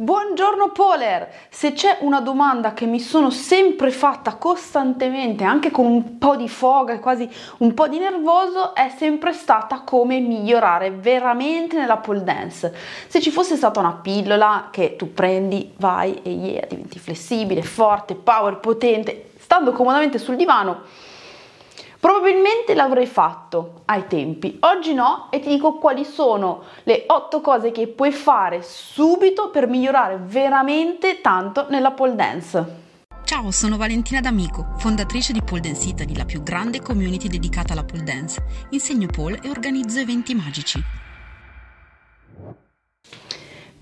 Buongiorno Poler! Se c'è una domanda che mi sono sempre fatta costantemente, anche con un po' di foga e quasi un po' di nervoso, è sempre stata come migliorare veramente nella pole dance. Se ci fosse stata una pillola che tu prendi, vai e yeah, diventi flessibile, forte, power, potente, stando comodamente sul divano, Probabilmente l'avrei fatto ai tempi, oggi no e ti dico quali sono le 8 cose che puoi fare subito per migliorare veramente tanto nella pole dance. Ciao, sono Valentina D'Amico, fondatrice di Pole Dance Italy, la più grande community dedicata alla pole dance. Insegno pole e organizzo eventi magici.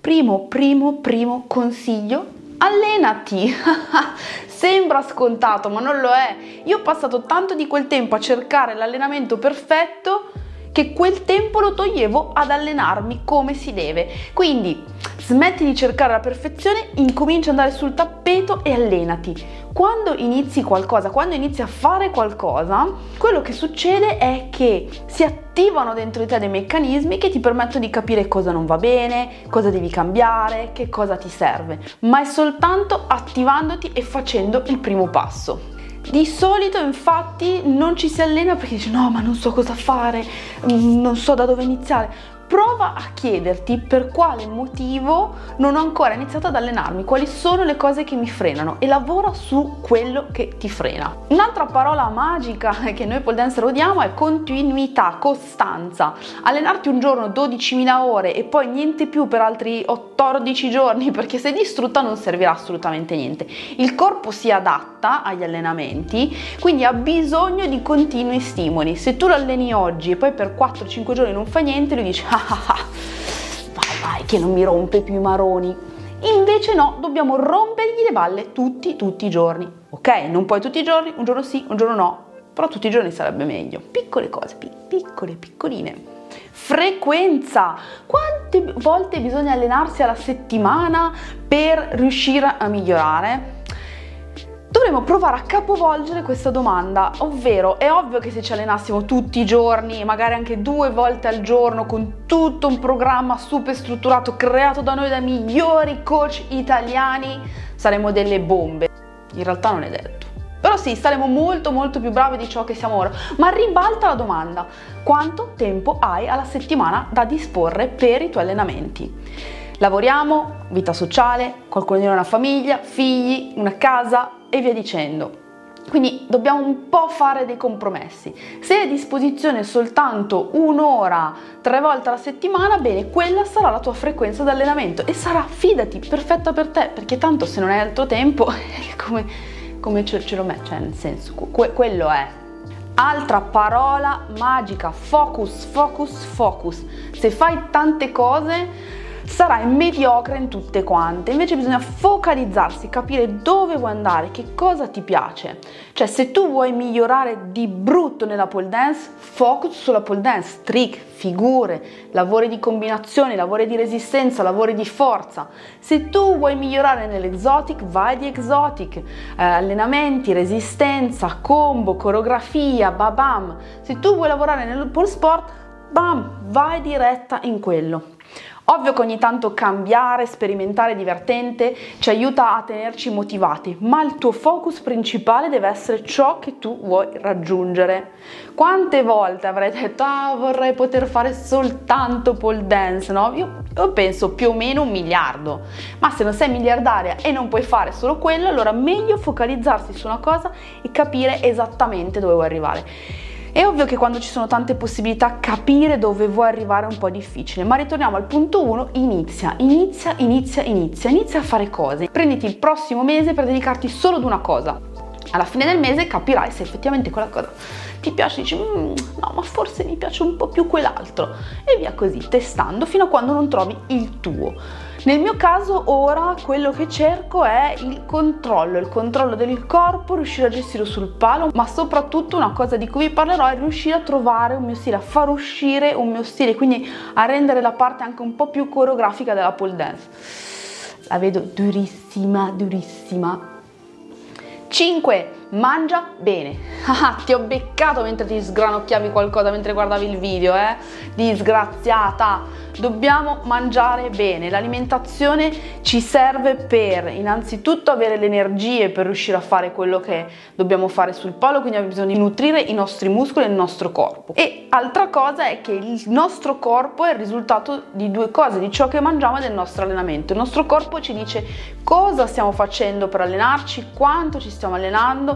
Primo, primo, primo consiglio, allenati. Sembra scontato, ma non lo è. Io ho passato tanto di quel tempo a cercare l'allenamento perfetto che quel tempo lo toglievo ad allenarmi come si deve. Quindi smetti di cercare la perfezione, incomincia ad andare sul tappeto e allenati. Quando inizi qualcosa, quando inizi a fare qualcosa, quello che succede è che si attivano dentro di te dei meccanismi che ti permettono di capire cosa non va bene, cosa devi cambiare, che cosa ti serve, ma è soltanto attivandoti e facendo il primo passo. Di solito infatti non ci si allena perché dici no ma non so cosa fare, non so da dove iniziare prova a chiederti per quale motivo non ho ancora iniziato ad allenarmi, quali sono le cose che mi frenano e lavora su quello che ti frena. Un'altra parola magica che noi pole dancer odiamo è continuità, costanza. Allenarti un giorno 12.000 ore e poi niente più per altri 14 giorni perché sei distrutta non servirà assolutamente niente. Il corpo si adatta agli allenamenti, quindi ha bisogno di continui stimoli. Se tu lo alleni oggi e poi per 4-5 giorni non fai niente, lui dice vai vai che non mi rompe più i maroni. Invece no, dobbiamo rompergli le balle tutti, tutti i giorni. Ok, non puoi tutti i giorni, un giorno sì, un giorno no, però tutti i giorni sarebbe meglio. Piccole cose, piccole, piccoline. Frequenza. Quante volte bisogna allenarsi alla settimana per riuscire a migliorare? Dovremmo provare a capovolgere questa domanda, ovvero è ovvio che se ci allenassimo tutti i giorni, magari anche due volte al giorno, con tutto un programma super strutturato creato da noi dai migliori coach italiani, saremmo delle bombe. In realtà non è detto. Però sì, saremo molto molto più bravi di ciò che siamo ora. Ma ribalta la domanda, quanto tempo hai alla settimana da disporre per i tuoi allenamenti? Lavoriamo, vita sociale, qualcuno di noi ha una famiglia, figli, una casa e via dicendo. Quindi dobbiamo un po' fare dei compromessi. Se hai a disposizione soltanto un'ora tre volte alla settimana, bene, quella sarà la tua frequenza di allenamento e sarà, fidati, perfetta per te, perché tanto se non hai altro tempo, come, come ce, ce, lo metti, cioè nel senso, que, quello è. Altra parola magica, focus, focus, focus. Se fai tante cose sarai mediocre in tutte quante. Invece bisogna focalizzarsi, capire dove vuoi andare, che cosa ti piace. Cioè, se tu vuoi migliorare di brutto nella pole dance, focus sulla pole dance, trick, figure, lavori di combinazione, lavori di resistenza, lavori di forza. Se tu vuoi migliorare nell'exotic, vai di exotic, eh, allenamenti, resistenza, combo, coreografia, babam. Se tu vuoi lavorare nel pole sport, bam, vai diretta in quello. Ovvio che ogni tanto cambiare, sperimentare divertente ci aiuta a tenerci motivati, ma il tuo focus principale deve essere ciò che tu vuoi raggiungere. Quante volte avrei detto ah vorrei poter fare soltanto pole dance, no? Io, io penso più o meno un miliardo, ma se non sei miliardaria e non puoi fare solo quello, allora meglio focalizzarsi su una cosa e capire esattamente dove vuoi arrivare. È ovvio che quando ci sono tante possibilità capire dove vuoi arrivare è un po' difficile, ma ritorniamo al punto 1, inizia, inizia, inizia, inizia, inizia a fare cose. Prenditi il prossimo mese per dedicarti solo ad una cosa. Alla fine del mese capirai se effettivamente quella cosa ti piace, dici mm, no ma forse mi piace un po' più quell'altro e via così, testando fino a quando non trovi il tuo. Nel mio caso ora quello che cerco è il controllo, il controllo del corpo, riuscire a gestirlo sul palo, ma soprattutto una cosa di cui vi parlerò è riuscire a trovare un mio stile, a far uscire un mio stile, quindi a rendere la parte anche un po' più coreografica della pole dance. La vedo durissima, durissima. 5 mangia bene. Ah, ti ho beccato mentre ti sgranocchiavi qualcosa mentre guardavi il video, eh? Disgraziata. Dobbiamo mangiare bene. L'alimentazione ci serve per innanzitutto avere le energie per riuscire a fare quello che dobbiamo fare sul polo, quindi abbiamo bisogno di nutrire i nostri muscoli e il nostro corpo. E altra cosa è che il nostro corpo è il risultato di due cose, di ciò che mangiamo e del nostro allenamento. Il nostro corpo ci dice cosa stiamo facendo per allenarci, quanto ci stiamo allenando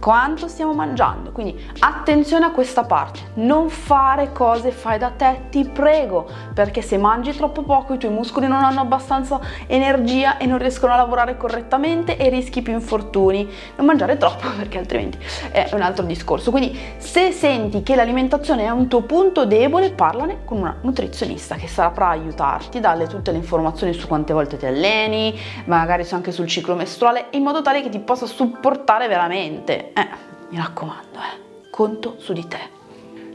quanto stiamo mangiando. Quindi attenzione a questa parte, non fare cose fai da te, ti prego, perché se mangi troppo poco i tuoi muscoli non hanno abbastanza energia e non riescono a lavorare correttamente e rischi più infortuni. Non mangiare troppo perché altrimenti è un altro discorso. Quindi se senti che l'alimentazione è un tuo punto debole, parlane con una nutrizionista che saprà aiutarti, darle tutte le informazioni su quante volte ti alleni, magari anche sul ciclo mestruale, in modo tale che ti possa supportare veramente eh, mi raccomando, eh, conto su di te.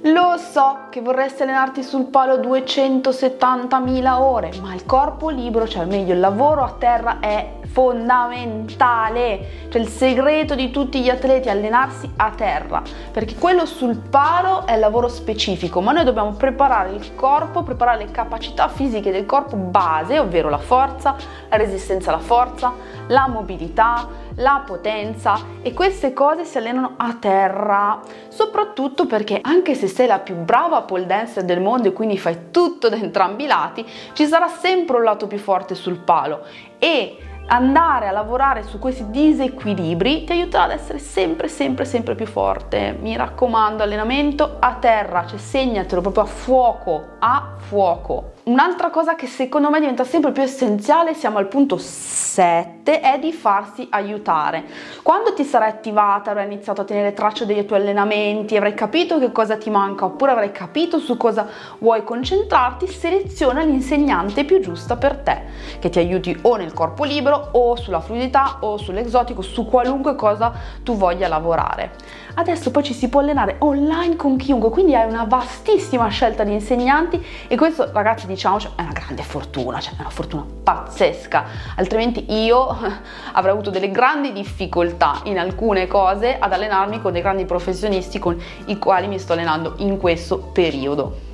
Lo so che vorresti allenarti sul palo 270.000 ore, ma il corpo libero, cioè meglio il lavoro a terra è fondamentale. Cioè il segreto di tutti gli atleti è allenarsi a terra, perché quello sul palo è lavoro specifico, ma noi dobbiamo preparare il corpo, preparare le capacità fisiche del corpo base, ovvero la forza, la resistenza alla forza, la mobilità, la potenza e queste cose si allenano a terra, soprattutto perché anche se sei la più brava pole dancer del mondo e quindi fai tutto da entrambi i lati, ci sarà sempre un lato più forte sul palo e andare a lavorare su questi disequilibri ti aiuterà ad essere sempre sempre sempre più forte. Mi raccomando allenamento a terra cioè segnatelo proprio a fuoco a fuoco Un'altra cosa che secondo me diventa sempre più essenziale, siamo al punto 7, è di farsi aiutare. Quando ti sarai attivata, avrai iniziato a tenere traccia dei tuoi allenamenti, avrai capito che cosa ti manca oppure avrai capito su cosa vuoi concentrarti, seleziona l'insegnante più giusta per te, che ti aiuti o nel corpo libero o sulla fluidità o sull'esotico, su qualunque cosa tu voglia lavorare. Adesso poi ci si può allenare online con chiunque, quindi hai una vastissima scelta di insegnanti e questo ragazzi diciamo è una grande fortuna, cioè è una fortuna pazzesca, altrimenti io avrei avuto delle grandi difficoltà in alcune cose ad allenarmi con dei grandi professionisti con i quali mi sto allenando in questo periodo.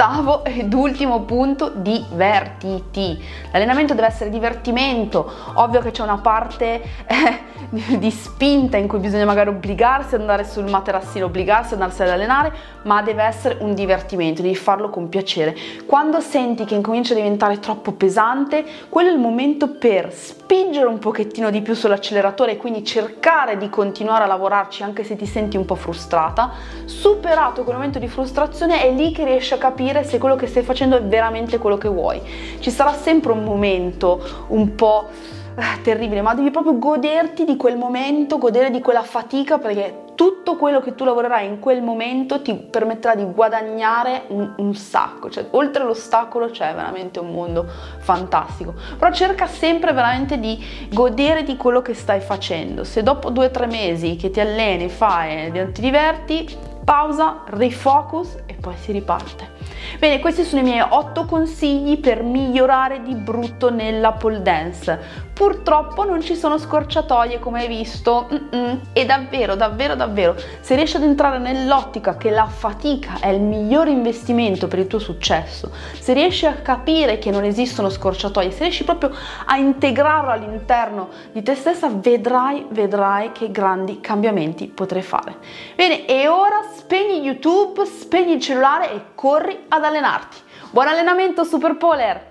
Ottavo ed ultimo punto, divertiti. L'allenamento deve essere divertimento, ovvio che c'è una parte eh, di spinta in cui bisogna magari obbligarsi ad andare sul materassino, obbligarsi ad andarsi ad allenare, ma deve essere un divertimento, devi farlo con piacere. Quando senti che incomincia a diventare troppo pesante, quello è il momento per spingere un pochettino di più sull'acceleratore e quindi cercare di continuare a lavorarci anche se ti senti un po' frustrata. Superato quel momento di frustrazione è lì che riesci a capire se quello che stai facendo è veramente quello che vuoi. Ci sarà sempre un momento un po' eh, terribile, ma devi proprio goderti di quel momento, godere di quella fatica perché tutto quello che tu lavorerai in quel momento ti permetterà di guadagnare un, un sacco, cioè oltre l'ostacolo c'è veramente un mondo fantastico, però cerca sempre veramente di godere di quello che stai facendo, se dopo due o tre mesi che ti alleni, fai, ti diverti, pausa, refocus e poi si riparte. Bene, questi sono i miei 8 consigli per migliorare di brutto nella pole dance. Purtroppo non ci sono scorciatoie come hai visto Mm-mm. e davvero, davvero, davvero, se riesci ad entrare nell'ottica che la fatica è il migliore investimento per il tuo successo, se riesci a capire che non esistono scorciatoie, se riesci proprio a integrarlo all'interno di te stessa, vedrai, vedrai che grandi cambiamenti potrai fare. Bene, e ora spegni YouTube, spegni il cellulare e corri ad allenarti. Buon allenamento Super Polar!